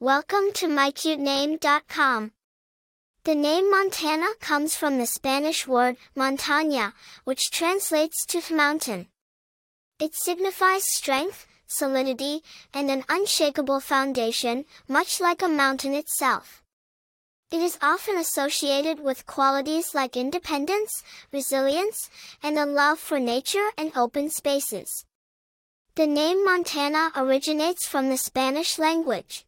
Welcome to mycutename.com. The name Montana comes from the Spanish word montaña, which translates to mountain. It signifies strength, solidity, and an unshakable foundation, much like a mountain itself. It is often associated with qualities like independence, resilience, and a love for nature and open spaces. The name Montana originates from the Spanish language.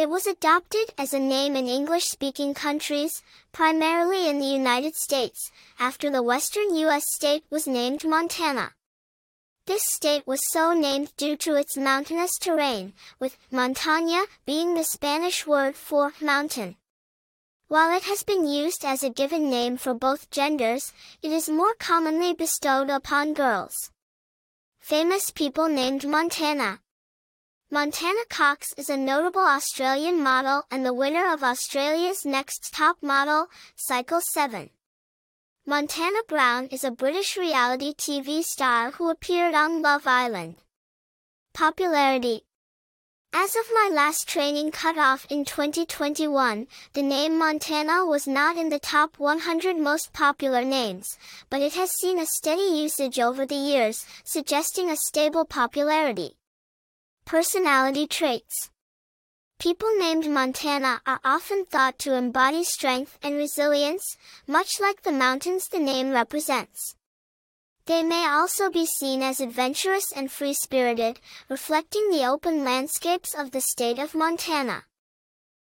It was adopted as a name in English-speaking countries, primarily in the United States, after the western U.S. state was named Montana. This state was so named due to its mountainous terrain, with montaña being the Spanish word for mountain. While it has been used as a given name for both genders, it is more commonly bestowed upon girls. Famous people named Montana Montana Cox is a notable Australian model and the winner of Australia's Next Top Model, Cycle 7. Montana Brown is a British reality TV star who appeared on Love Island. Popularity As of my last training cutoff in 2021, the name Montana was not in the top 100 most popular names, but it has seen a steady usage over the years, suggesting a stable popularity. Personality traits. People named Montana are often thought to embody strength and resilience, much like the mountains the name represents. They may also be seen as adventurous and free-spirited, reflecting the open landscapes of the state of Montana.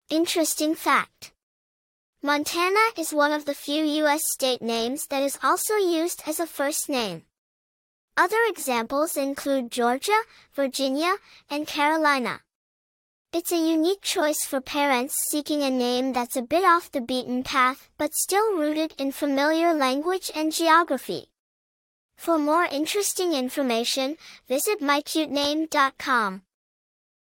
Interesting fact. Montana is one of the few U.S. state names that is also used as a first name. Other examples include Georgia, Virginia, and Carolina. It's a unique choice for parents seeking a name that's a bit off the beaten path, but still rooted in familiar language and geography. For more interesting information, visit mycutename.com.